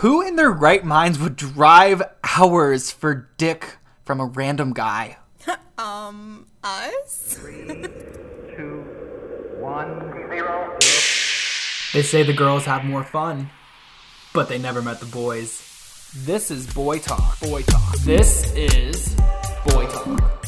Who in their right minds would drive hours for dick from a random guy? um, us? Three, two, one, zero. They say the girls have more fun, but they never met the boys. This is Boy Talk. Boy Talk. This is Boy Talk.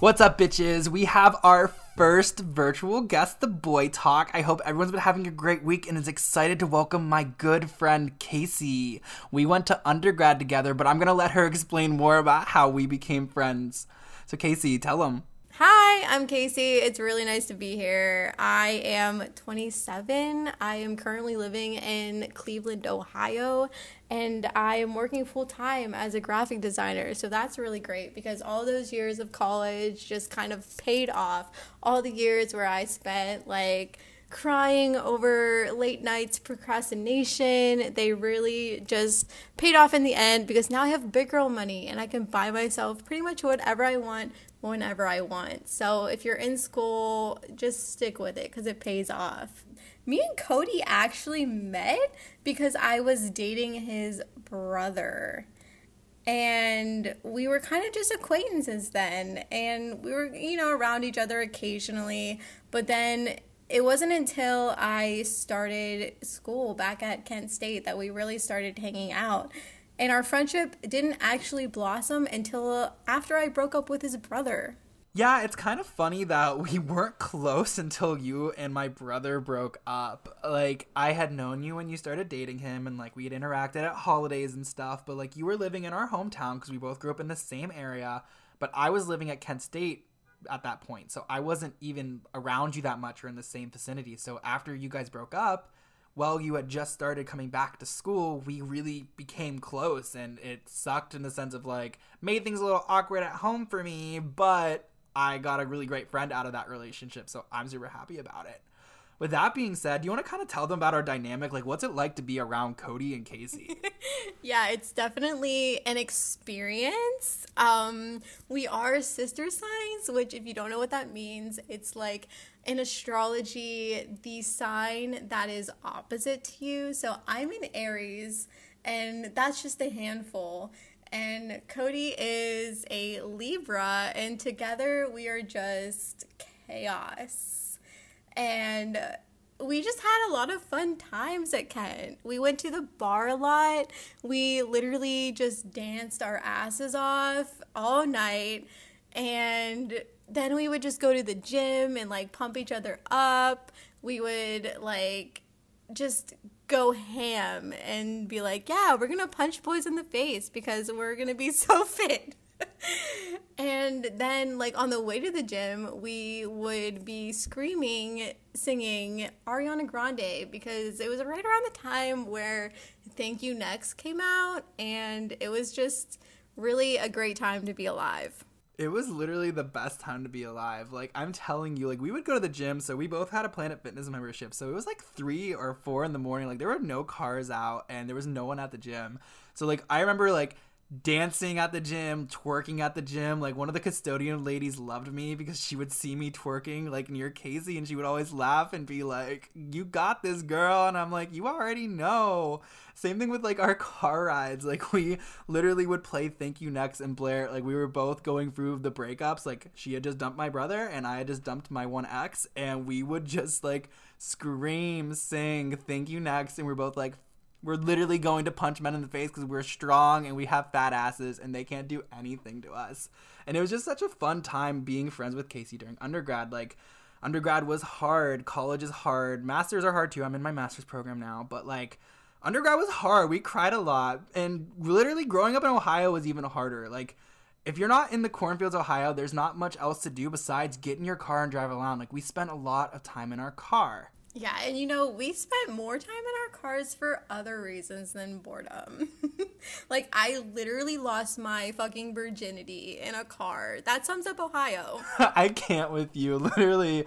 What's up, bitches? We have our first virtual guest, the Boy Talk. I hope everyone's been having a great week and is excited to welcome my good friend Casey. We went to undergrad together, but I'm gonna let her explain more about how we became friends. So, Casey, tell them. Hi, I'm Casey. It's really nice to be here. I am 27. I am currently living in Cleveland, Ohio, and I am working full time as a graphic designer. So that's really great because all those years of college just kind of paid off. All the years where I spent like crying over late nights procrastination. They really just paid off in the end because now I have big girl money and I can buy myself pretty much whatever I want whenever I want. So if you're in school, just stick with it because it pays off. Me and Cody actually met because I was dating his brother. And we were kind of just acquaintances then. And we were, you know, around each other occasionally. But then it wasn't until I started school back at Kent State that we really started hanging out. And our friendship didn't actually blossom until uh, after I broke up with his brother. Yeah, it's kind of funny that we weren't close until you and my brother broke up. Like, I had known you when you started dating him, and like we had interacted at holidays and stuff, but like you were living in our hometown because we both grew up in the same area, but I was living at Kent State at that point. So I wasn't even around you that much or in the same vicinity. So after you guys broke up, while you had just started coming back to school, we really became close and it sucked in the sense of like made things a little awkward at home for me, but I got a really great friend out of that relationship, so I'm super happy about it. With that being said, do you want to kind of tell them about our dynamic? Like, what's it like to be around Cody and Casey? yeah, it's definitely an experience. Um, we are sister signs, which, if you don't know what that means, it's like in astrology, the sign that is opposite to you. So I'm in Aries, and that's just a handful. And Cody is a Libra, and together we are just chaos and we just had a lot of fun times at Kent. We went to the bar a lot. We literally just danced our asses off all night. And then we would just go to the gym and like pump each other up. We would like just go ham and be like, yeah, we're to punch boys in the face because we're to be so fit and then like on the way to the gym we would be screaming singing ariana grande because it was right around the time where thank you next came out and it was just really a great time to be alive it was literally the best time to be alive. Like I'm telling you, like we would go to the gym, so we both had a Planet Fitness membership. So it was like three or four in the morning. Like there were no cars out, and there was no one at the gym. So like I remember like dancing at the gym, twerking at the gym. Like one of the custodian ladies loved me because she would see me twerking like near Casey and she would always laugh and be like, "You got this, girl." And I'm like, "You already know." Same thing with like our car rides. Like we literally would play Thank You Next and Blair. Like we were both going through the breakups. Like she had just dumped my brother and I had just dumped my one ex and we would just like scream, sing Thank You Next and we're both like we're literally going to punch men in the face because we're strong and we have fat asses and they can't do anything to us. And it was just such a fun time being friends with Casey during undergrad. Like, undergrad was hard, college is hard, masters are hard too. I'm in my master's program now, but like, undergrad was hard. We cried a lot. And literally, growing up in Ohio was even harder. Like, if you're not in the cornfields, Ohio, there's not much else to do besides get in your car and drive around. Like, we spent a lot of time in our car. Yeah, and you know, we spent more time in our cars for other reasons than boredom. like, I literally lost my fucking virginity in a car. That sums up Ohio. I can't with you. Literally,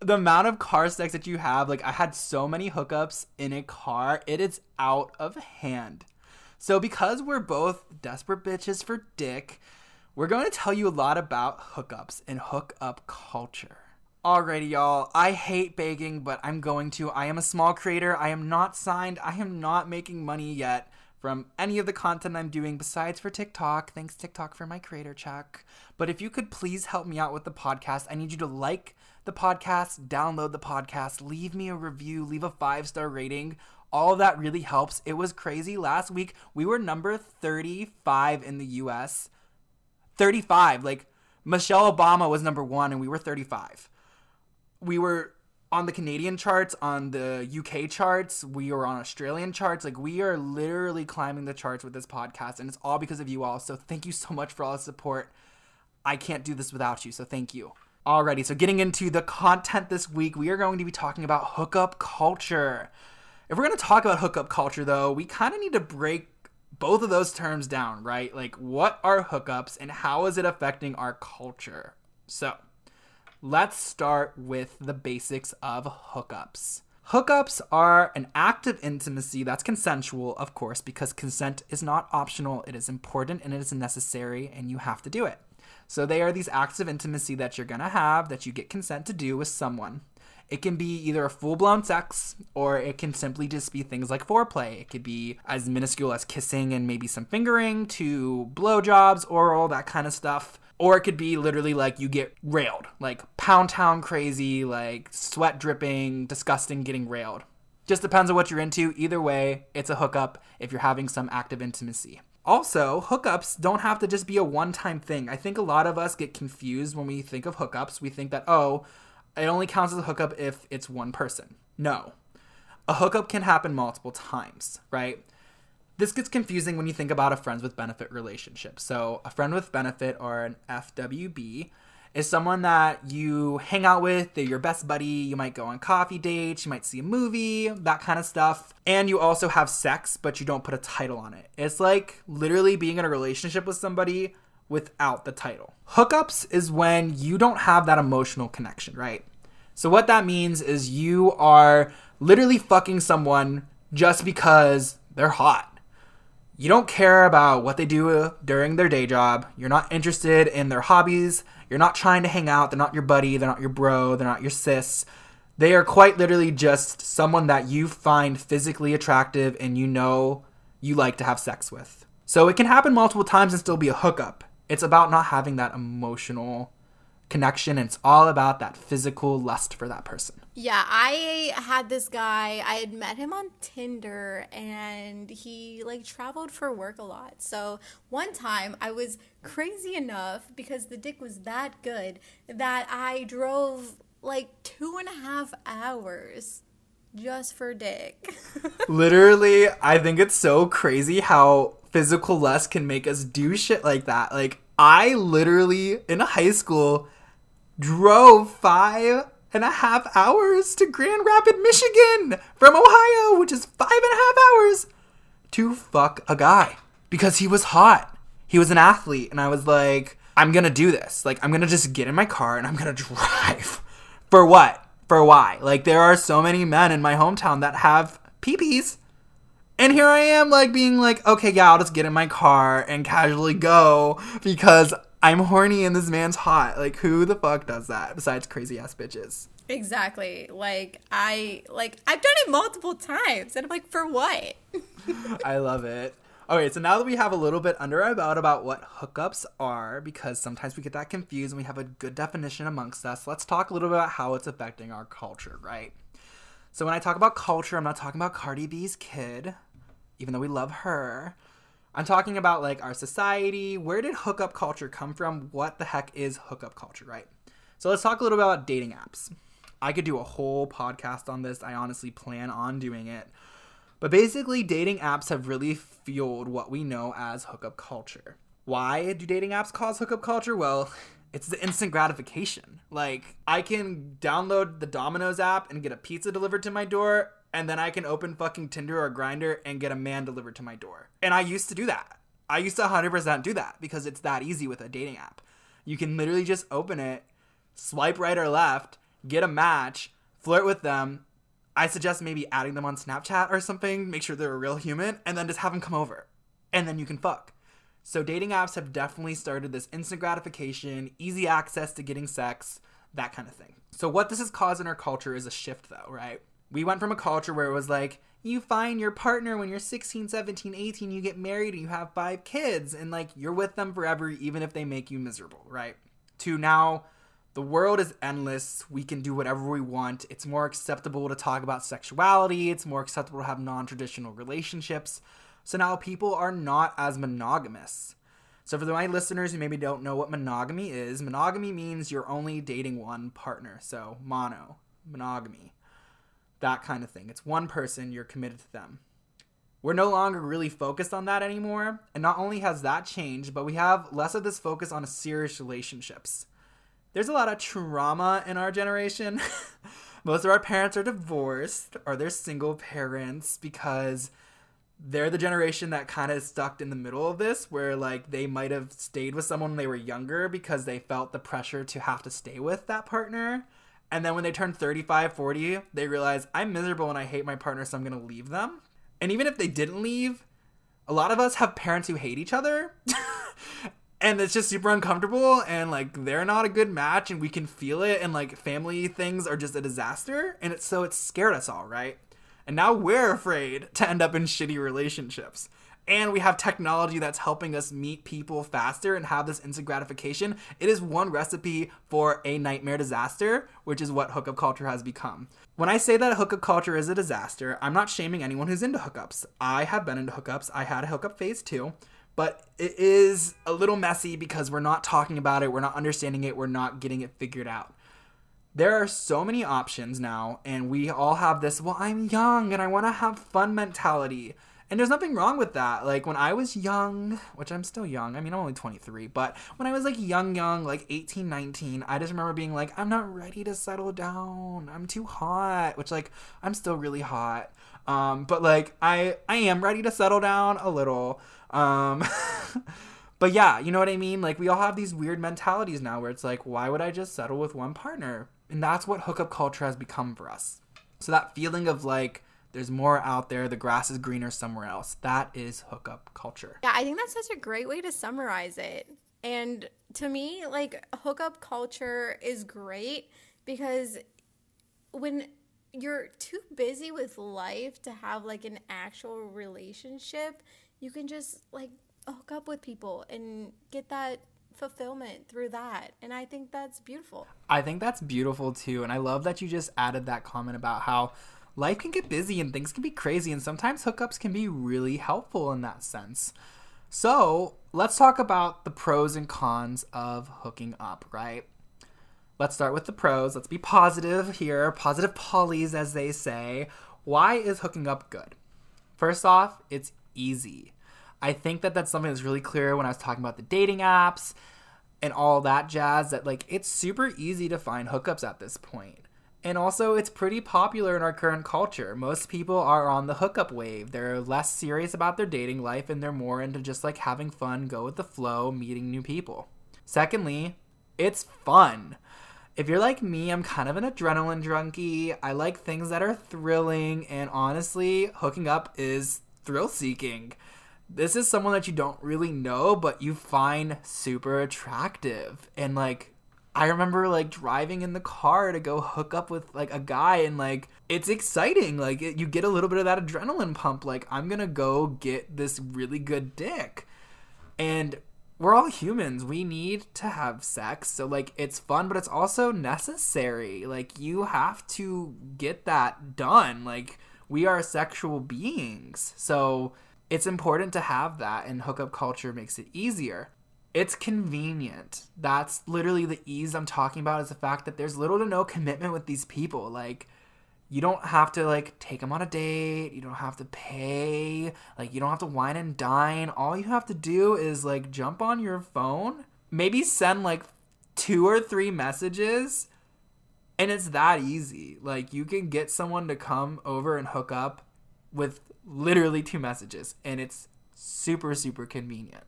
the amount of car sex that you have, like, I had so many hookups in a car, it is out of hand. So, because we're both desperate bitches for dick, we're going to tell you a lot about hookups and hookup culture. Alrighty, y'all. I hate begging, but I'm going to. I am a small creator. I am not signed. I am not making money yet from any of the content I'm doing besides for TikTok. Thanks, TikTok, for my creator check. But if you could please help me out with the podcast, I need you to like the podcast, download the podcast, leave me a review, leave a five star rating. All of that really helps. It was crazy. Last week, we were number 35 in the US. 35. Like, Michelle Obama was number one, and we were 35. We were on the Canadian charts, on the UK charts, we were on Australian charts. Like we are literally climbing the charts with this podcast, and it's all because of you all. So thank you so much for all the support. I can't do this without you, so thank you. Alrighty, so getting into the content this week, we are going to be talking about hookup culture. If we're going to talk about hookup culture, though, we kind of need to break both of those terms down, right? Like, what are hookups and how is it affecting our culture? So, let's start with the basics of hookups. Hookups are an act of intimacy that's consensual, of course, because consent is not optional, it is important and it is necessary, and you have to do it. So, they are these acts of intimacy that you're gonna have that you get consent to do with someone. It can be either a full blown sex or it can simply just be things like foreplay. It could be as minuscule as kissing and maybe some fingering to blowjobs, oral, that kind of stuff. Or it could be literally like you get railed, like pound town crazy, like sweat dripping, disgusting, getting railed. Just depends on what you're into. Either way, it's a hookup if you're having some active intimacy. Also, hookups don't have to just be a one time thing. I think a lot of us get confused when we think of hookups. We think that, oh, it only counts as a hookup if it's one person. No. A hookup can happen multiple times, right? This gets confusing when you think about a friends with benefit relationship. So, a friend with benefit or an FWB is someone that you hang out with, they're your best buddy, you might go on coffee dates, you might see a movie, that kind of stuff. And you also have sex, but you don't put a title on it. It's like literally being in a relationship with somebody without the title. Hookups is when you don't have that emotional connection, right? So, what that means is you are literally fucking someone just because they're hot. You don't care about what they do during their day job. You're not interested in their hobbies. You're not trying to hang out. They're not your buddy. They're not your bro. They're not your sis. They are quite literally just someone that you find physically attractive and you know you like to have sex with. So it can happen multiple times and still be a hookup. It's about not having that emotional connection and it's all about that physical lust for that person. Yeah, I had this guy, I had met him on Tinder and he like traveled for work a lot. So one time I was crazy enough because the dick was that good that I drove like two and a half hours just for dick. Literally, I think it's so crazy how physical lust can make us do shit like that. Like, I literally, in high school, drove five and a half hours to Grand Rapids, Michigan from Ohio, which is five and a half hours to fuck a guy because he was hot. He was an athlete, and I was like, I'm gonna do this. Like, I'm gonna just get in my car and I'm gonna drive. For what? For why? Like, there are so many men in my hometown that have peepees. And here I am, like, being like, okay, yeah, I'll just get in my car and casually go because I'm horny and this man's hot. Like, who the fuck does that besides crazy ass bitches? Exactly. Like I like I've done it multiple times and I'm like for what? I love it. Okay, so now that we have a little bit under our belt about what hookups are, because sometimes we get that confused and we have a good definition amongst us, let's talk a little bit about how it's affecting our culture, right? So when I talk about culture, I'm not talking about Cardi B's kid, even though we love her. I'm talking about like our society. Where did hookup culture come from? What the heck is hookup culture, right? So let's talk a little about dating apps. I could do a whole podcast on this. I honestly plan on doing it. But basically, dating apps have really fueled what we know as hookup culture. Why do dating apps cause hookup culture? Well, it's the instant gratification. Like, I can download the Domino's app and get a pizza delivered to my door, and then I can open fucking Tinder or Grindr and get a man delivered to my door. And I used to do that. I used to 100% do that because it's that easy with a dating app. You can literally just open it, swipe right or left, get a match, flirt with them. I suggest maybe adding them on Snapchat or something, make sure they're a real human, and then just have them come over. And then you can fuck. So dating apps have definitely started this instant gratification, easy access to getting sex that kind of thing. So, what this has caused in our culture is a shift, though, right? We went from a culture where it was like, you find your partner when you're 16, 17, 18, you get married and you have five kids, and like you're with them forever, even if they make you miserable, right? To now, the world is endless. We can do whatever we want. It's more acceptable to talk about sexuality, it's more acceptable to have non traditional relationships. So now people are not as monogamous. So, for my listeners who maybe don't know what monogamy is, monogamy means you're only dating one partner. So, mono, monogamy, that kind of thing. It's one person, you're committed to them. We're no longer really focused on that anymore. And not only has that changed, but we have less of this focus on serious relationships. There's a lot of trauma in our generation. Most of our parents are divorced or they're single parents because they're the generation that kind of stuck in the middle of this where like they might have stayed with someone when they were younger because they felt the pressure to have to stay with that partner and then when they turn 35 40 they realize i'm miserable and i hate my partner so i'm going to leave them. And even if they didn't leave a lot of us have parents who hate each other. And it's just super uncomfortable and like they're not a good match and we can feel it and like family things are just a disaster. And it's so it scared us all right? And now we're afraid to end up in shitty relationships. And we have technology that's helping us meet people faster and have this instant gratification. It is one recipe for a nightmare disaster, which is what hookup culture has become. When I say that hookup culture is a disaster, I'm not shaming anyone who's into hookups. I have been into hookups, I had a hookup phase too but it is a little messy because we're not talking about it, we're not understanding it, we're not getting it figured out there are so many options now, and we all have this, well, I'm young and I want to have fun mentality. And there's nothing wrong with that. Like when I was young, which I'm still young, I mean, I'm only 23, but when I was like young, young, like 18, 19, I just remember being like, I'm not ready to settle down. I'm too hot, which like I'm still really hot. Um, but like I I am ready to settle down a little. Um But yeah, you know what I mean? Like we all have these weird mentalities now where it's like, why would I just settle with one partner? And that's what hookup culture has become for us. So that feeling of like there's more out there, the grass is greener somewhere else. That is hookup culture. Yeah, I think that's such a great way to summarize it. And to me, like hookup culture is great because when you're too busy with life to have like an actual relationship, you can just like hook up with people and get that fulfillment through that. And I think that's beautiful. I think that's beautiful too. And I love that you just added that comment about how life can get busy and things can be crazy. And sometimes hookups can be really helpful in that sense. So let's talk about the pros and cons of hooking up, right? Let's start with the pros. Let's be positive here, positive polys, as they say. Why is hooking up good? First off, it's easy. I think that that's something that's really clear when I was talking about the dating apps and all that jazz that like it's super easy to find hookups at this point. And also, it's pretty popular in our current culture. Most people are on the hookup wave. They're less serious about their dating life and they're more into just like having fun, go with the flow, meeting new people. Secondly, it's fun. If you're like me, I'm kind of an adrenaline junkie. I like things that are thrilling, and honestly, hooking up is thrill seeking this is someone that you don't really know, but you find super attractive. And like, I remember like driving in the car to go hook up with like a guy, and like, it's exciting. Like, it, you get a little bit of that adrenaline pump. Like, I'm gonna go get this really good dick. And we're all humans. We need to have sex. So, like, it's fun, but it's also necessary. Like, you have to get that done. Like, we are sexual beings. So, it's important to have that, and hookup culture makes it easier. It's convenient. That's literally the ease I'm talking about is the fact that there's little to no commitment with these people. Like, you don't have to like take them on a date. You don't have to pay. Like, you don't have to wine and dine. All you have to do is like jump on your phone, maybe send like two or three messages, and it's that easy. Like, you can get someone to come over and hook up with literally two messages, and it's super, super convenient.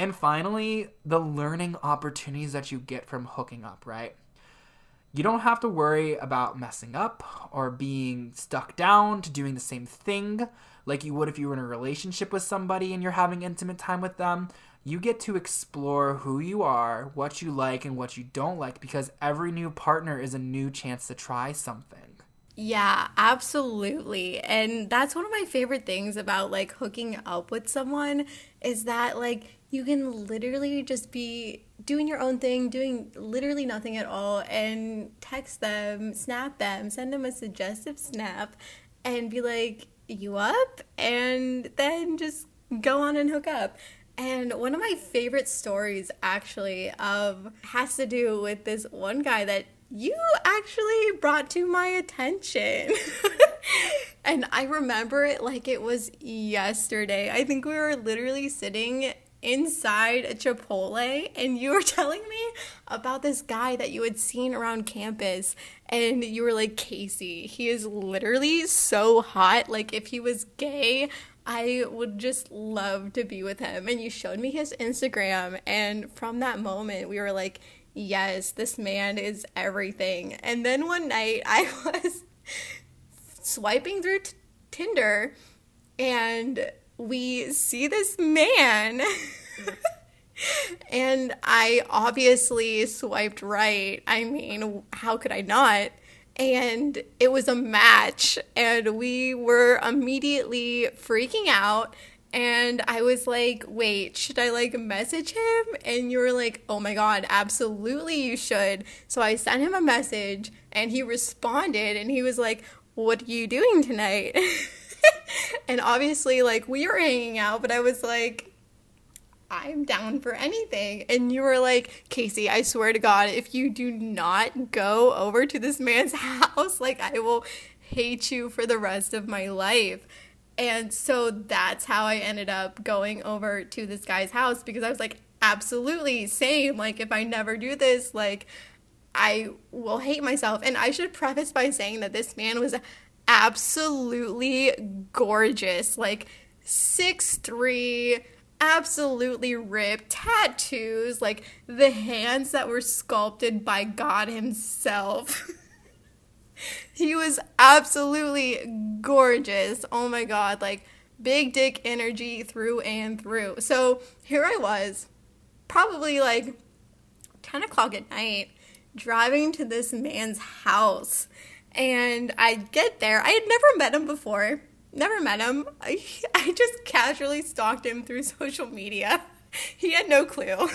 And finally, the learning opportunities that you get from hooking up, right? You don't have to worry about messing up or being stuck down to doing the same thing like you would if you were in a relationship with somebody and you're having intimate time with them. You get to explore who you are, what you like, and what you don't like because every new partner is a new chance to try something. Yeah, absolutely. And that's one of my favorite things about like hooking up with someone is that like you can literally just be doing your own thing, doing literally nothing at all, and text them, snap them, send them a suggestive snap, and be like, You up? And then just go on and hook up. And one of my favorite stories actually of has to do with this one guy that you actually brought to my attention. and I remember it like it was yesterday. I think we were literally sitting inside a Chipotle and you were telling me about this guy that you had seen around campus and you were like, Casey, he is literally so hot. Like, if he was gay, I would just love to be with him. And you showed me his Instagram, and from that moment, we were like, yes, this man is everything. And then one night, I was swiping through t- Tinder, and we see this man. and I obviously swiped right. I mean, how could I not? And it was a match, and we were immediately freaking out. And I was like, wait, should I like message him? And you were like, oh my God, absolutely you should. So I sent him a message, and he responded, and he was like, what are you doing tonight? and obviously, like, we were hanging out, but I was like, I'm down for anything. And you were like, Casey, I swear to God, if you do not go over to this man's house, like, I will hate you for the rest of my life. And so that's how I ended up going over to this guy's house because I was like, absolutely, same. Like, if I never do this, like, I will hate myself. And I should preface by saying that this man was absolutely gorgeous. Like, six three absolutely ripped tattoos, like the hands that were sculpted by God Himself. he was absolutely gorgeous. Oh my God, like big dick energy through and through. So here I was, probably like 10 o'clock at night, driving to this man's house. And I get there. I had never met him before never met him. I, I just casually stalked him through social media. He had no clue.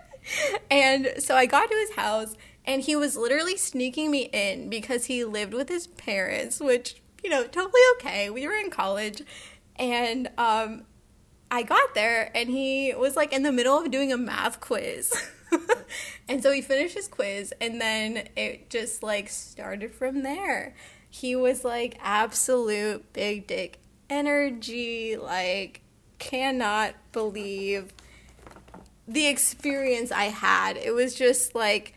and so I got to his house and he was literally sneaking me in because he lived with his parents, which, you know, totally okay. We were in college and um I got there and he was like in the middle of doing a math quiz. and so he finished his quiz and then it just like started from there he was like absolute big dick energy, like, cannot believe the experience I had. It was just like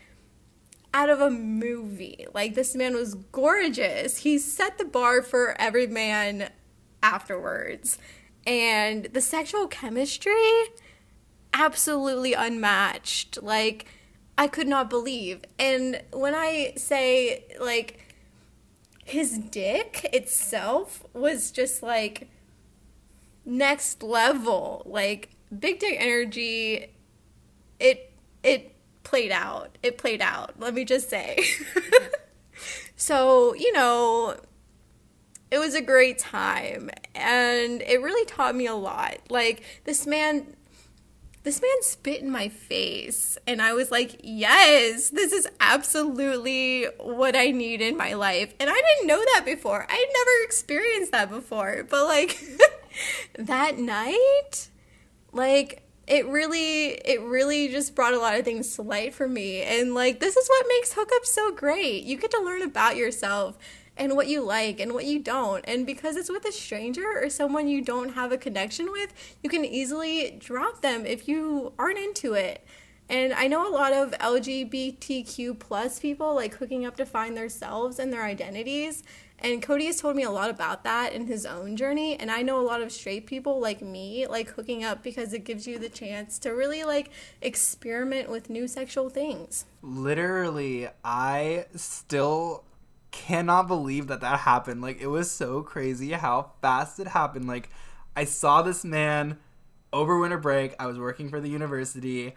out of a movie. Like, this man was gorgeous. He set the bar for every man afterwards. And the sexual chemistry, absolutely unmatched. Like, I could not believe. And when I say, like, his dick itself was just like next level like big dick energy it it played out. It played out let me just say. So you know it was a great time and it really taught me a lot. Like this man this man spit in my face and i was like yes this is absolutely what i need in my life. And i didn't know that before. I had never experienced that before but like that night like it really it really just brought a lot of things to light for me and like this is what makes hookups so great you get to learn about yourself and what you like and what you don't. And because it's with a stranger or someone you don't have a connection with, you can easily drop them if you aren't into it. And I know a lot of LGBTQ plus people like hooking up to find themselves and their identities. And Cody has told me a lot about that in his own journey. And I know a lot of straight people like me like hooking up because it gives you the chance to really like experiment with new sexual things. Literally, I still cannot believe that that happened. Like, it was so crazy how fast it happened. Like, I saw this man over winter break. I was working for the university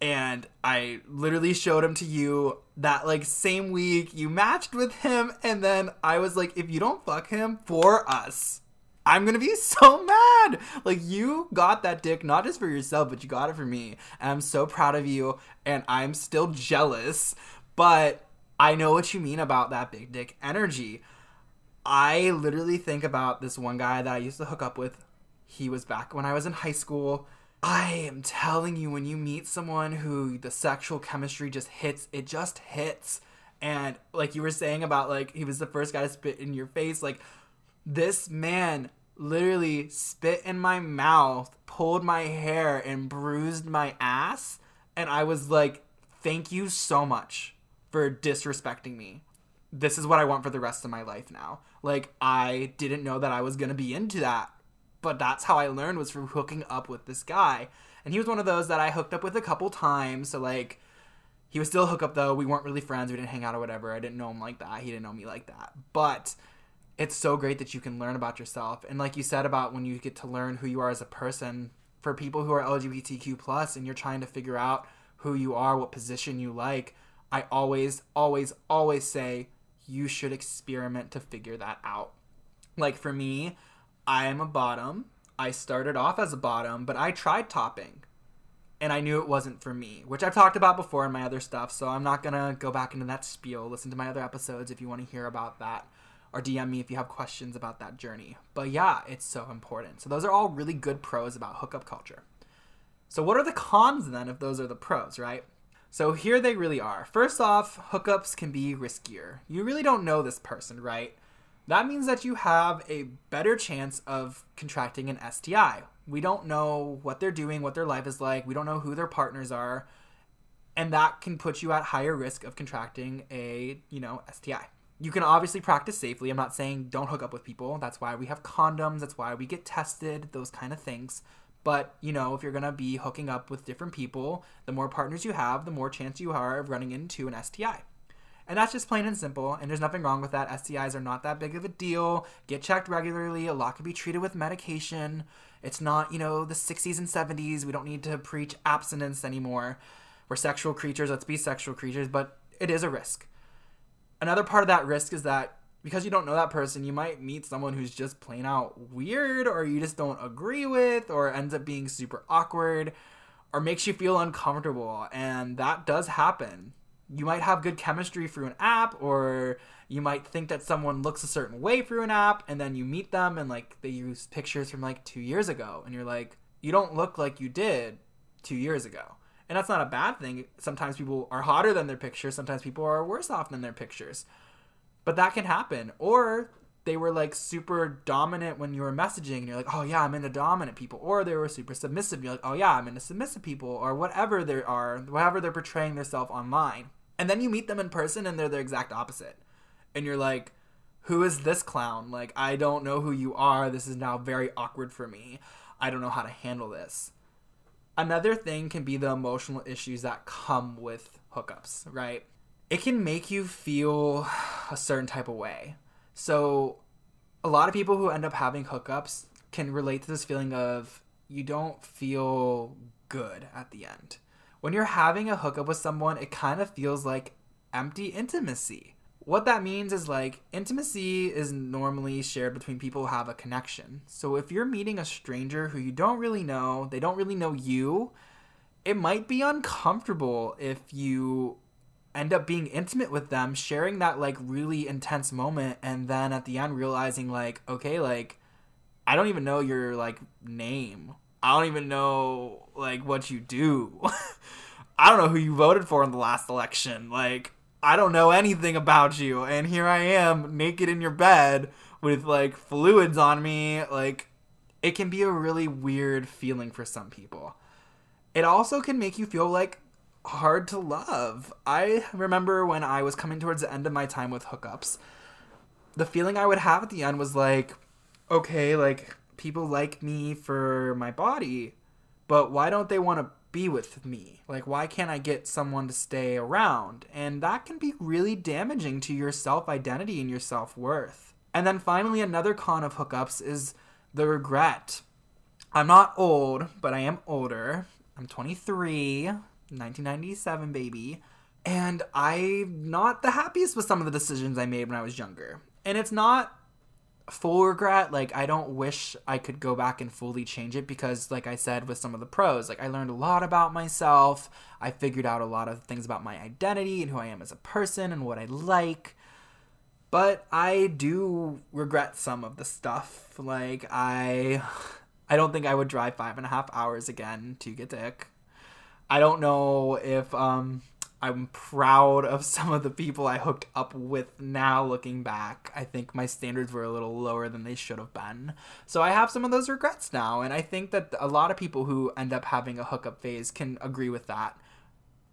and I literally showed him to you that like same week you matched with him and then I was like if you don't fuck him for us I'm gonna be so mad. Like you got that dick not just for yourself but you got it for me and I'm so proud of you and I'm still jealous but I know what you mean about that big dick energy. I literally think about this one guy that I used to hook up with. He was back when I was in high school I am telling you, when you meet someone who the sexual chemistry just hits, it just hits. And like you were saying about like he was the first guy to spit in your face, like this man literally spit in my mouth, pulled my hair, and bruised my ass. And I was like, thank you so much for disrespecting me. This is what I want for the rest of my life now. Like, I didn't know that I was gonna be into that but that's how I learned was from hooking up with this guy. And he was one of those that I hooked up with a couple times. So like he was still a hookup though. We weren't really friends. We didn't hang out or whatever. I didn't know him like that. He didn't know me like that. But it's so great that you can learn about yourself. And like you said about when you get to learn who you are as a person, for people who are LGBTQ plus and you're trying to figure out who you are, what position you like, I always, always, always say you should experiment to figure that out. Like for me, I am a bottom. I started off as a bottom, but I tried topping. And I knew it wasn't for me, which I've talked about before in my other stuff, so I'm not gonna go back into that spiel. Listen to my other episodes if you wanna hear about that, or DM me if you have questions about that journey. But yeah, it's so important. So those are all really good pros about hookup culture. So what are the cons then if those are the pros, right? So here they really are. First off, hookups can be riskier. You really don't know this person, right? That means that you have a better chance of contracting an STI. We don't know what they're doing, what their life is like, we don't know who their partners are, and that can put you at higher risk of contracting a, you know, STI. You can obviously practice safely. I'm not saying don't hook up with people. That's why we have condoms, that's why we get tested, those kind of things. But, you know, if you're going to be hooking up with different people, the more partners you have, the more chance you are of running into an STI. And that's just plain and simple, and there's nothing wrong with that. STIs are not that big of a deal. Get checked regularly. A lot can be treated with medication. It's not, you know, the 60s and 70s. We don't need to preach abstinence anymore. We're sexual creatures. Let's be sexual creatures, but it is a risk. Another part of that risk is that because you don't know that person, you might meet someone who's just plain out weird, or you just don't agree with, or ends up being super awkward, or makes you feel uncomfortable. And that does happen you might have good chemistry through an app or you might think that someone looks a certain way through an app and then you meet them and like they use pictures from like 2 years ago and you're like you don't look like you did 2 years ago. And that's not a bad thing. Sometimes people are hotter than their pictures, sometimes people are worse off than their pictures. But that can happen. Or they were like super dominant when you were messaging and you're like, oh yeah, I'm into dominant people. Or they were super submissive. You're like, oh yeah, I'm into submissive people. Or whatever they are, whatever they're portraying themselves online. And then you meet them in person and they're the exact opposite. And you're like, who is this clown? Like, I don't know who you are. This is now very awkward for me. I don't know how to handle this. Another thing can be the emotional issues that come with hookups, right? It can make you feel a certain type of way. So, a lot of people who end up having hookups can relate to this feeling of you don't feel good at the end when you're having a hookup with someone, it kind of feels like empty intimacy. What that means is like intimacy is normally shared between people who have a connection. So if you're meeting a stranger who you don't really know, they don't really know you, it might be uncomfortable if you end up being intimate with them, sharing that like really intense moment and then at the end realizing like, okay, like I don't even know your like name I don't even know like what you do. I don't know who you voted for in the last election. Like I don't know anything about you and here I am naked in your bed with like fluids on me. Like it can be a really weird feeling for some people. It also can make you feel like hard to love. I remember when I was coming towards the end of my time with hookups, the feeling I would have at the end was like, okay, like people like me for my body, but why don't they want to be with me? Like, why can't I get someone to stay around? And that can be really damaging to your self identity and your self worth. And then finally, another con of hookups is the regret. I'm not old, but I am older. I'm 23, 1997 baby. And I'm not the happiest with some of the decisions I made when I was younger. And it's not full regret like i don't wish i could go back and fully change it because like i said with some of the pros like i learned a lot about myself. I figured out a lot of things about my identity and who i am as a person and what i like. But i do regret some of the stuff. Like i i don't think i would drive five and a half hours again to get dick i don't know if um I'm proud of some of the people I hooked up with now looking back. I think my standards were a little lower than they should have been. So I have some of those regrets now, and I think that a lot of people who end up having a hookup phase can agree with that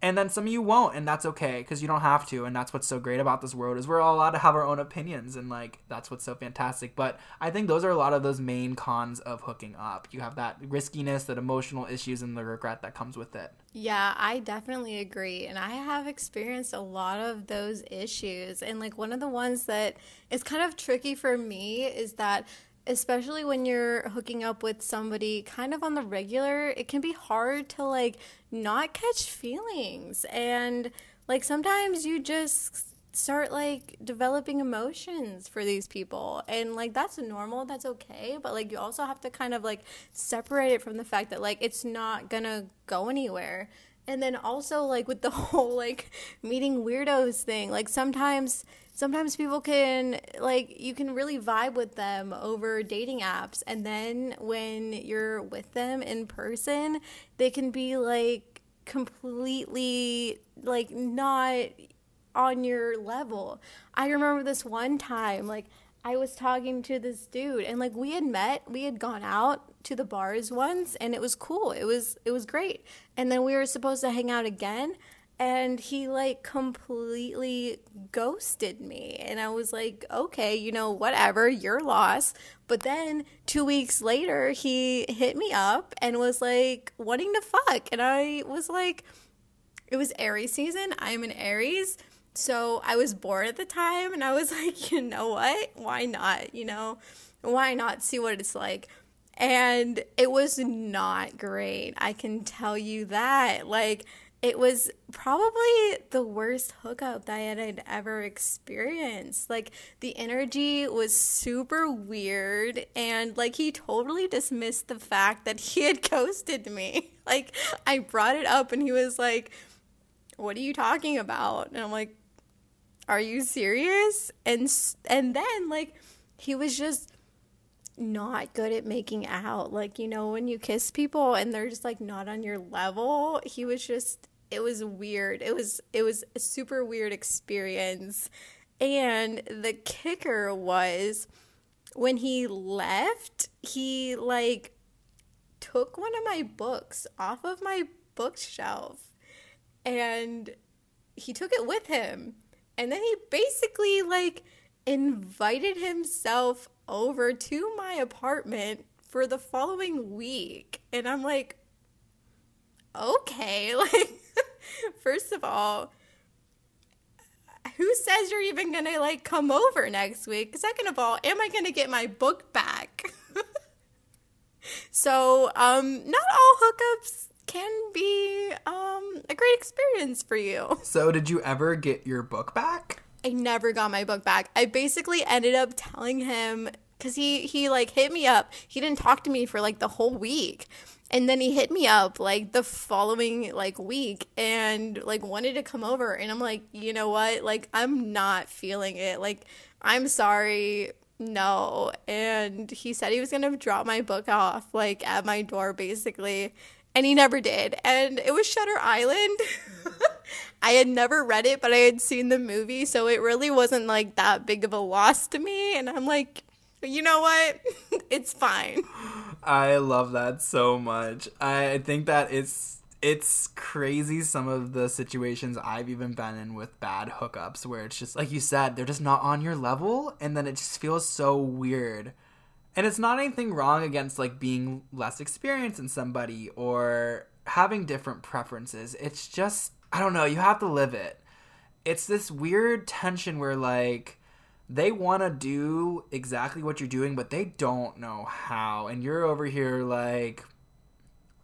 and then some of you won't and that's okay because you don't have to and that's what's so great about this world is we're all allowed to have our own opinions and like that's what's so fantastic. But i think those are a lot of those main cons of hooking up. You have that riskiness that emotional issues and the regret that comes with it. Yeah i definitely agree and i have experienced a lot of those issues and like one of the ones that is kind of tricky for me is that especially when you're hooking up with somebody kind of on the regular, it can be hard to like not catch feelings. And like sometimes you just start like developing emotions for these people. And like that's normal, that's okay. But like you also have to kind of like separate it from the fact that like it's not gonna go anywhere. And then also like with the whole like meeting weirdos thing, like sometimes sometimes people can like you can really vibe with them over dating apps. And then when you're with them in person they can be like completely like not on your level. I remember this one time like i was talking to this dude and like we had met we had gone out to the bars once and it was cool. It was it was great. And then we were supposed to hang out again and he like completely ghosted me. And i was like okay you know whatever your loss. But then two weeks later he hit me up and was like wanting to fuck. And i was like it was aries season. I'm an aries. So i was bored at the time and i was like you know what? Why not? You know why not see what it's like? And it was not great i can tell you that. Like it was probably the worst hookup that I had ever experienced. Like the energy was super weird and like he totally dismissed the fact that he had ghosted me. Like I brought it up and he was like, "What are you talking about?" And I'm like, "Are you serious?" And and then like he was just not good at making out. Like, you know, when you kiss people and they're just like not on your level, he was just it was weird. It was it was a super weird experience. And the kicker was when he left, he like took one of my books off of my bookshelf and he took it with him. And then he basically like invited himself over to my apartment for the following week. And I'm like, okay, like, first of all, who says you're even gonna like come over next week? Second of all, am I gonna get my book back? so, um, not all hookups can be um a great experience for you. So, did you ever get your book back? I never got my book back. I basically ended up telling him because he he like hit me up. He didn't talk to me for like the whole week. And then he hit me up like the following like week and like wanted to come over and I'm like, "You know what? Like I'm not feeling it. Like I'm sorry. No." And he said he was going to drop my book off like at my door basically. And he never did. And it was Shutter Island. I had never read it, but I had seen the movie, so it really wasn't like that big of a loss to me. And I'm like, you know what? it's fine. I love that so much. I think that it's it's crazy some of the situations I've even been in with bad hookups where it's just like you said, they're just not on your level and then it just feels so weird. And it's not anything wrong against like being less experienced in somebody or having different preferences. It's just I don't know, you have to live it. It's this weird tension where like they want to do exactly what you're doing but they don't know how and you're over here like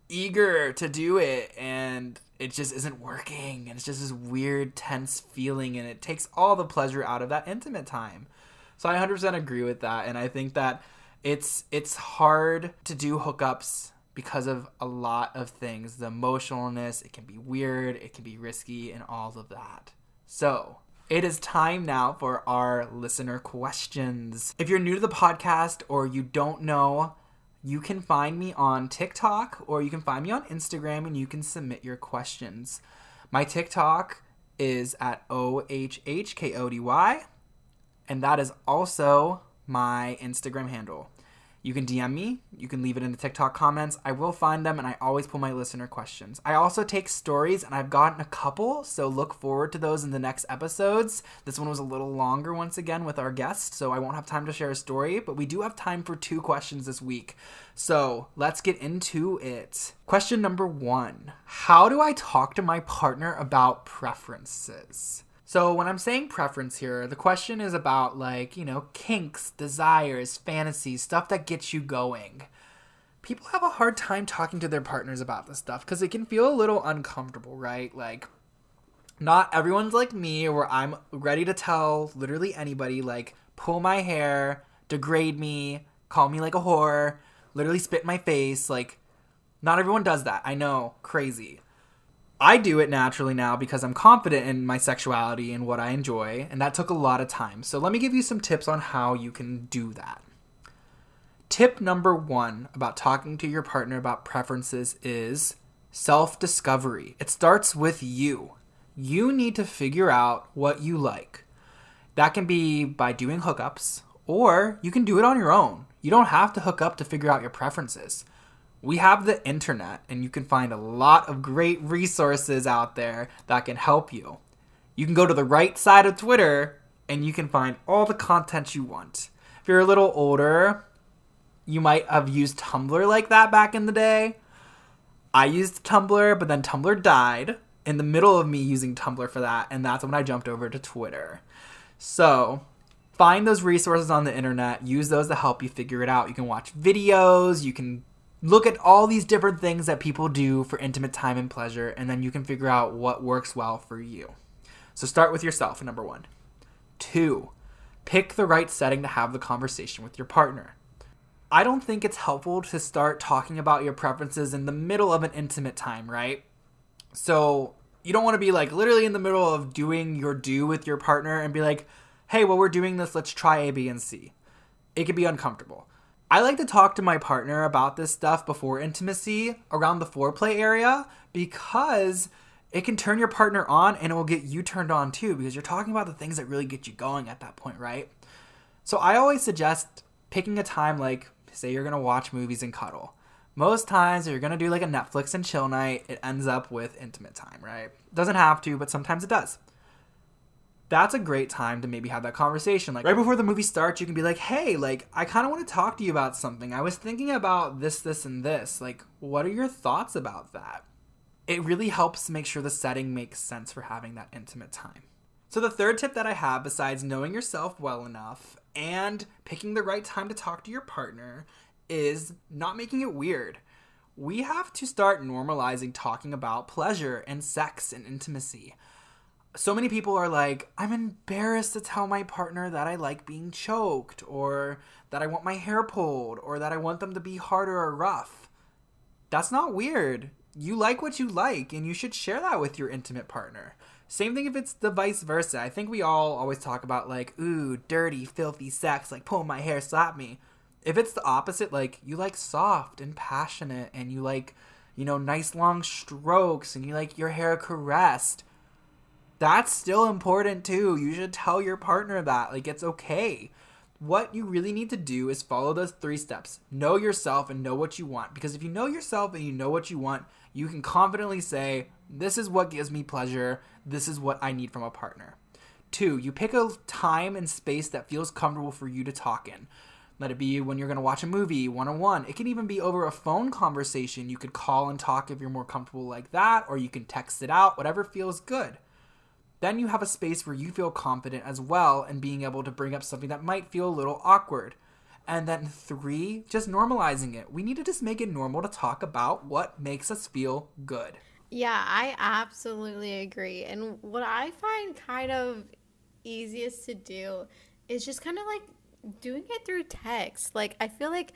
eager to do it and it just isn't working and it's just this weird tense feeling and it takes all the pleasure out of that intimate time so i 100% agree with that and i think that it's it's hard to do hookups because of a lot of things the emotionalness it can be weird it can be risky and all of that so it is time now for our listener questions if you're new to the podcast or you don't know you can find me on TikTok or you can find me on Instagram and you can submit your questions. My TikTok is at OHHKODY, and that is also my Instagram handle. You can DM me, you can leave it in the TikTok comments. I will find them and I always pull my listener questions. I also take stories and I've gotten a couple, so look forward to those in the next episodes. This one was a little longer once again with our guest, so I won't have time to share a story, but we do have time for two questions this week. So let's get into it. Question number one How do I talk to my partner about preferences? So when I'm saying preference here, the question is about like, you know, kinks, desires, fantasies, stuff that gets you going. People have a hard time talking to their partners about this stuff because it can feel a little uncomfortable, right? Like not everyone's like me where I'm ready to tell literally anybody like pull my hair, degrade me, call me like a whore, literally spit my face, like not everyone does that. I know, crazy. I do it naturally now because I'm confident in my sexuality and what I enjoy, and that took a lot of time. So let me give you some tips on how you can do that. Tip number one about talking to your partner about preferences is self discovery. It starts with you. You need to figure out what you like. That can be by doing hookups, or you can do it on your own. You don't have to hook up to figure out your preferences we have the internet and you can find a lot of great resources out there that can help you. You can go to the right side of Twitter and you can find all the content you want. If you're a little older, you might have used Tumblr like that back in the day. I used Tumblr, but then Tumblr died in the middle of me using Tumblr for that, and that's when I jumped over to Twitter. So, find those resources on the internet, use those to help you figure it out. You can watch videos, you can look at all these different things that people do for intimate time and pleasure, and then you can figure out what works well for you. So start with yourself, number one. Two, pick the right setting to have the conversation with your partner. I don't think it's helpful to start talking about your preferences in the middle of an intimate time, right? So you don't want to be like literally in the middle of doing your do with your partner and be like, hey, well, we're doing this, let's try A, B, and C. It could be uncomfortable. I like to talk to my partner about this stuff before intimacy around the foreplay area because it can turn your partner on and it will get you turned on too because you're talking about the things that really get you going at that point, right? So I always suggest picking a time like, say, you're gonna watch movies and cuddle. Most times, you're gonna do like a Netflix and chill night, it ends up with intimate time, right? Doesn't have to, but sometimes it does that's a great time to maybe have that conversation. Like right before the movie starts, you can be like, "Hey, like I kind of want to talk to you about something. I was thinking about this, this, and this. Like, what are your thoughts about that?" It really helps make sure the setting makes sense for having that intimate time. So the third tip that I have, besides knowing yourself well enough and picking the right time to talk to your partner, is not making it weird. We have to start normalizing talking about pleasure and sex and intimacy so many people are like, I'm embarrassed to tell my partner that I like being choked, or that I want my hair pulled, or that I want them to be harder or rough. That's not weird. You like what you like, and you should share that with your intimate partner. Same thing if it's the vice versa. I think we all always talk about, like, ooh, dirty, filthy sex, like pull my hair, slap me. If it's the opposite, like, you like soft and passionate, and you like, you know, nice long strokes, and you like your hair caressed that's still important too. You should tell your partner that. Like, it's okay. What you really need to do is follow those three steps know yourself and know what you want. Because if you know yourself and you know what you want, You can confidently say, This is what gives me pleasure. This is what I need from a partner. Two, you pick a time and space that feels comfortable for you to talk in. Let it be when you're going to watch a movie one on one. It can even be over a phone conversation. You could call and talk if you're more comfortable like that, or you can text it out, whatever feels good. Then you have a space where you feel confident as well and being able to bring up something that might feel a little awkward. And then three, just normalizing it. We need to just make it normal to talk about what makes us feel good. Yeah, I absolutely agree. And what I find kind of easiest to do is just kind of like doing it through text. Like, I feel like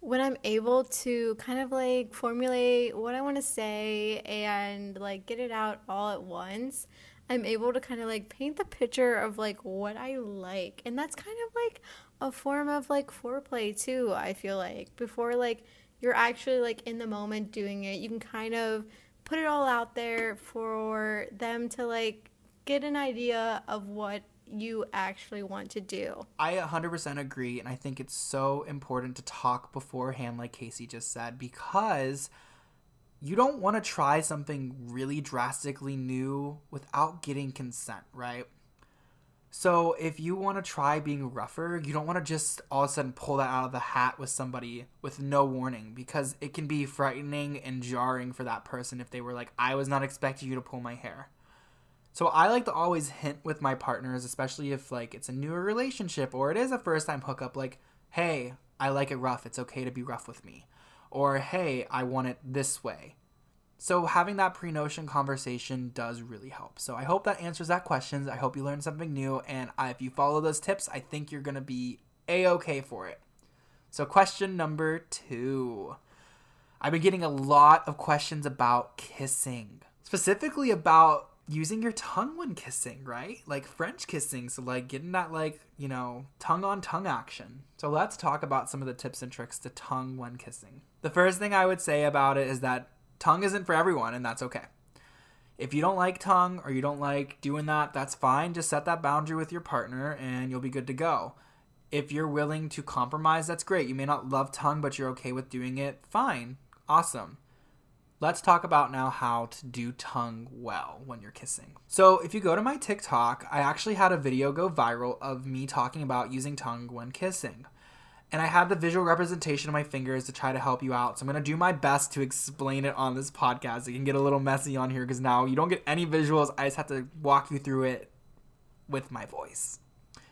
when I'm able to kind of like formulate what I want to say and like get it out all at once, I'm able to kind of like paint the picture of like what I like. And that's kind of like a form of like foreplay too, I feel like. Before like you're actually like in the moment doing it, you can kind of put it all out there for them to like get an idea of what you actually want to do. I 100% agree. And I think it's so important to talk beforehand, like Casey just said, because you don't want to try something really drastically new without getting consent, right? So if you want to try being rougher, you don't want to just all of a sudden pull that out of the hat with somebody with no warning because it can be frightening and jarring for that person if they were like, I was not expecting you to pull my hair. So I like to always hint with my partners, especially if like it's a newer relationship or it is a first time hookup, like, hey, I like it rough. It's okay to be rough with me. Or hey, I want it this way. So having that pre-notion conversation does really help. So I hope that answers that question. I hope you learned something new, and if you follow those tips, I think you're gonna be a okay for it. So question number two. I've been getting a lot of questions about kissing, specifically about using your tongue when kissing, right? Like French kissing, so like getting that like, you know, tongue on tongue action. So let's talk about some of the tips and tricks to tongue when kissing. The first thing I would say about it is that tongue isn't for everyone and that's okay. If you don't like tongue or you don't like doing that, that's fine. Just set that boundary with your partner and you'll be good to go. If you're willing to compromise, that's great. You may not love tongue, but you're okay with doing it. Fine. Awesome. Let's talk about now how to do tongue well when you're kissing. So, if you go to my TikTok, I actually had a video go viral of me talking about using tongue when kissing. And I had the visual representation of my fingers to try to help you out. So, I'm going to do my best to explain it on this podcast. It can get a little messy on here because now you don't get any visuals. I just have to walk you through it with my voice.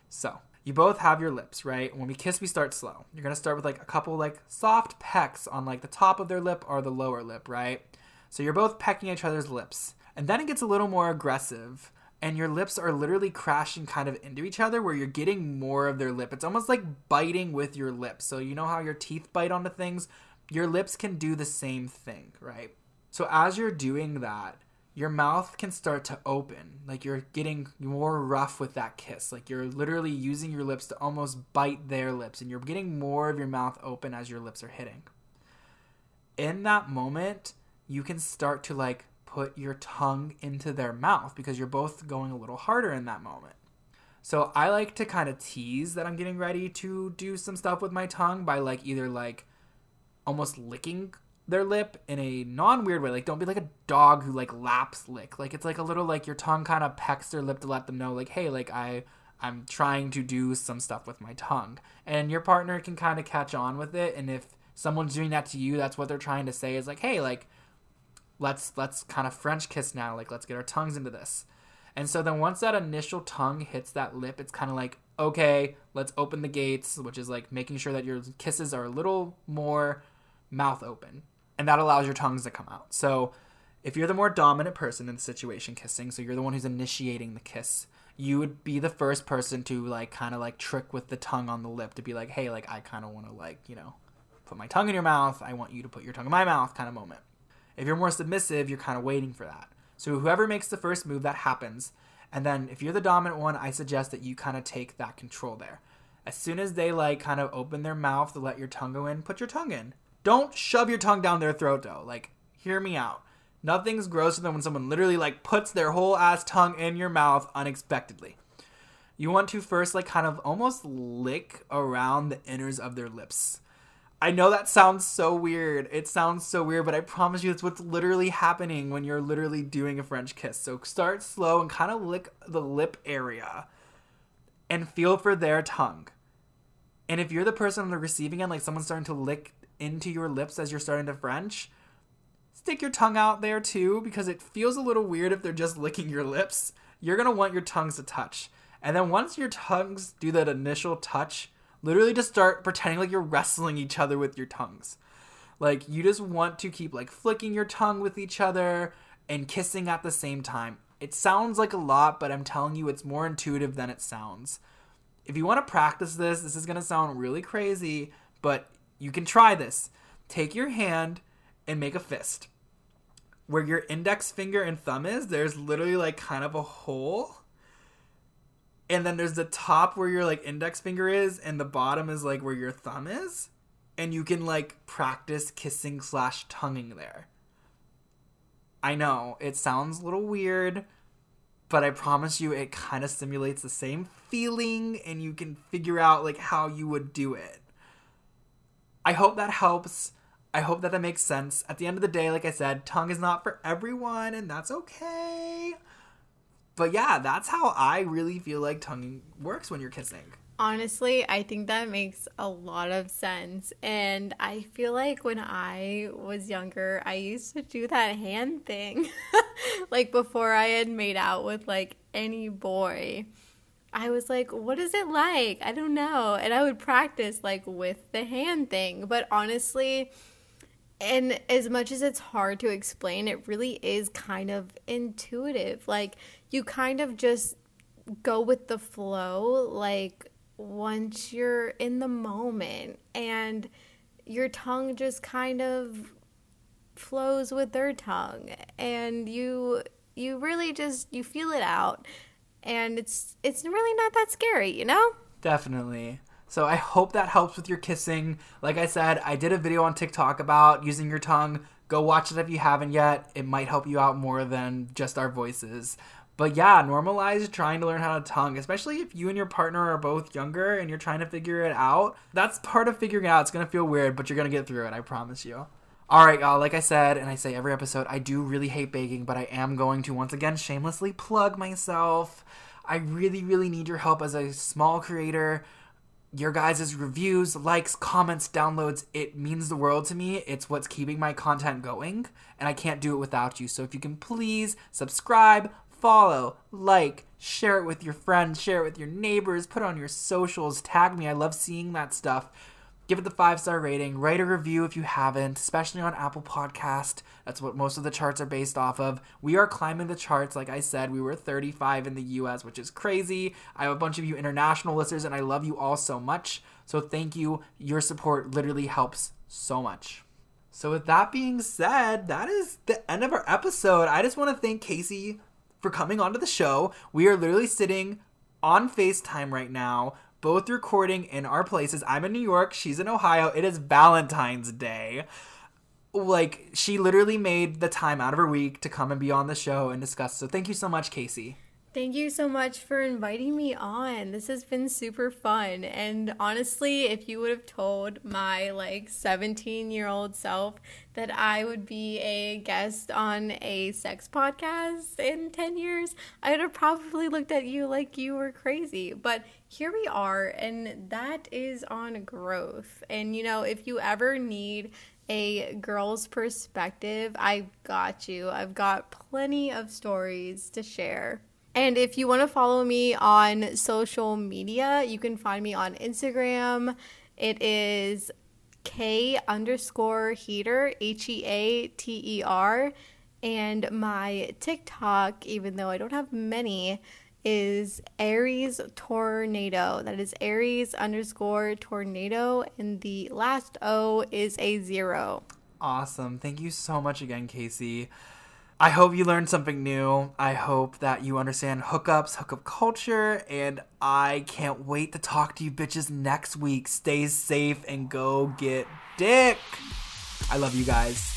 So, you both have your lips, right? When we kiss, we start slow. You're gonna start with like a couple like soft pecks on like the top of their lip or the lower lip, right? So you're both pecking each other's lips. And then it gets a little more aggressive and your lips are literally crashing kind of into each other where you're getting more of their lip. It's almost like biting with your lips. So you know how your teeth bite onto things? Your lips can do the same thing, right? So as you're doing that, your mouth can start to open. Like you're getting more rough with that kiss. Like you're literally using your lips to almost bite their lips, and you're getting more of your mouth open as your lips are hitting. In that moment, you can start to like put your tongue into their mouth because you're both going a little harder in that moment. So I like to kind of tease that I'm getting ready to do some stuff with my tongue by like either like almost licking their lip in a non weird way. Like don't be like a dog who like laps lick. Like it's like a little like your tongue kind of pecks their lip to let them know like hey like I I'm trying to do some stuff with my tongue. And your partner can kind of catch on with it and if someone's doing that to you, that's what they're trying to say is like hey like let's let's kind of french kiss now. Like let's get our tongues into this. And so then once that initial tongue hits that lip, it's kind of like okay, let's open the gates, which is like making sure that your kisses are a little more mouth open and that allows your tongues to come out. So if you're the more dominant person in the situation kissing, so you're the one who's initiating the kiss, you would be the first person to like kind of like trick with the tongue on the lip to be like, hey, like I kind of want to like, you know, put my tongue in your mouth. I want you to put your tongue in my mouth kind of moment. If you're more submissive, you're kind of waiting for that. So whoever makes the first move, that happens. And then if you're the dominant one, I suggest that you kind of take that control there. As soon as they like kind of open their mouth to let your tongue go in, put your tongue in. Don't shove your tongue down their throat though. Like, hear me out. Nothing's grosser than when someone literally like puts their whole ass tongue in your mouth unexpectedly. You want to first like kind of almost lick around the inners of their lips. I know that sounds so weird. It sounds so weird, but I promise you that's what's literally happening when you're literally doing a French kiss. So start slow and kind of lick the lip area and feel for their tongue. And if you're the person on the receiving end, like someone's starting to lick into your lips as you're starting to French, stick your tongue out there too because it feels a little weird if they're just licking your lips. You're to want your tongues to touch. And then once your tongues do that initial touch, literally just start pretending like you're wrestling each other with your tongues. Like you just want to keep like flicking your tongue with each other and kissing at the same time. It sounds like a lot, but I'm telling you it's more intuitive than it sounds. If you want to practice this, this is going to sound really crazy, but you can try this. Take your hand and make a fist. Where your index finger and thumb is, there's literally like kind of a hole. And then there's the top where your like index finger is, and the bottom is like where your thumb is. And you can like practice kissing slash tonguing there. I know it sounds a little weird, but I promise you it kind of simulates the same feeling and you can figure out like how you would do it. I hope that helps. I hope that that makes sense. At the end of the day, like I said, tongue is not for everyone and that's okay. But yeah, that's how I really feel like tonguing works when you're kissing. Honestly, I think that makes a lot of sense. And I feel like when I was younger, I used to do that hand thing. like before I had made out with like any boy. I was like, what is it like? I don't know. And I would practice like with the hand thing. But honestly, and as much as it's hard to explain, it really is kind of intuitive. Like you kind of just go with the flow. Like once you're in the moment and your tongue just kind of flows with their tongue and you you really just you feel it out and it's it's really not that scary you know Definitely. So I hope that helps with your kissing. Like I said, I did a video on TikTok about using your tongue. Go watch it if you haven't yet. It might help you out more than just our voices. But yeah, normalize trying to learn how to tongue, especially if you and your partner are both younger and you're trying to figure it out. That's part of figuring it out. It's gonna feel weird, but you're gonna get through it, I promise you. Alright, y'all, like I said, and I say every episode, I do really hate baking, but I am going to once again shamelessly plug myself. I really, really need your help as a small creator. Your guys' reviews, likes, comments, downloads, it means the world to me. It's what's keeping my content going, and I can't do it without you. So if you can please subscribe, follow, like, share it with your friends, share it with your neighbors, put on your socials, tag me. I love seeing that stuff. Give it the five star rating. Write a review if you haven't, especially on Apple Podcast. That's what most of the charts are based off of. We are climbing the charts. Like I said, we were 35 in the US, which is crazy. I have a bunch of you international listeners, and I love you all so much. So thank you. Your support literally helps so much. So with that being said, that is the end of our episode. I just want to thank Casey for coming onto the show. We are literally sitting on FaceTime right now, both recording in our places. I'm in New York, she's in Ohio. It is Valentine's Day. Like, she literally made the time out of her week to come and be on the show and discuss. So, thank you so much, Casey. Thank you so much for inviting me on. This has been super fun. And honestly, if you would have told my like 17 year old self that I would be a guest on a sex podcast in 10 years, I would have probably looked at you like you were crazy. But here we are, and that is on growth. And you know, if you ever need a girl's perspective, I've got you. I've got plenty of stories to share. And if you want to follow me on social media, you can find me on Instagram. It is K underscore heater, H E A T E R. And my TikTok, even though I don't have many, is Aries Tornado. That is Aries underscore tornado. And the last O is a zero. Awesome. Thank you so much again, Casey. I hope you learned something new. I hope that you understand hookups, hookup culture, and I can't wait to talk to you bitches next week. Stay safe and go get dick. I love you guys.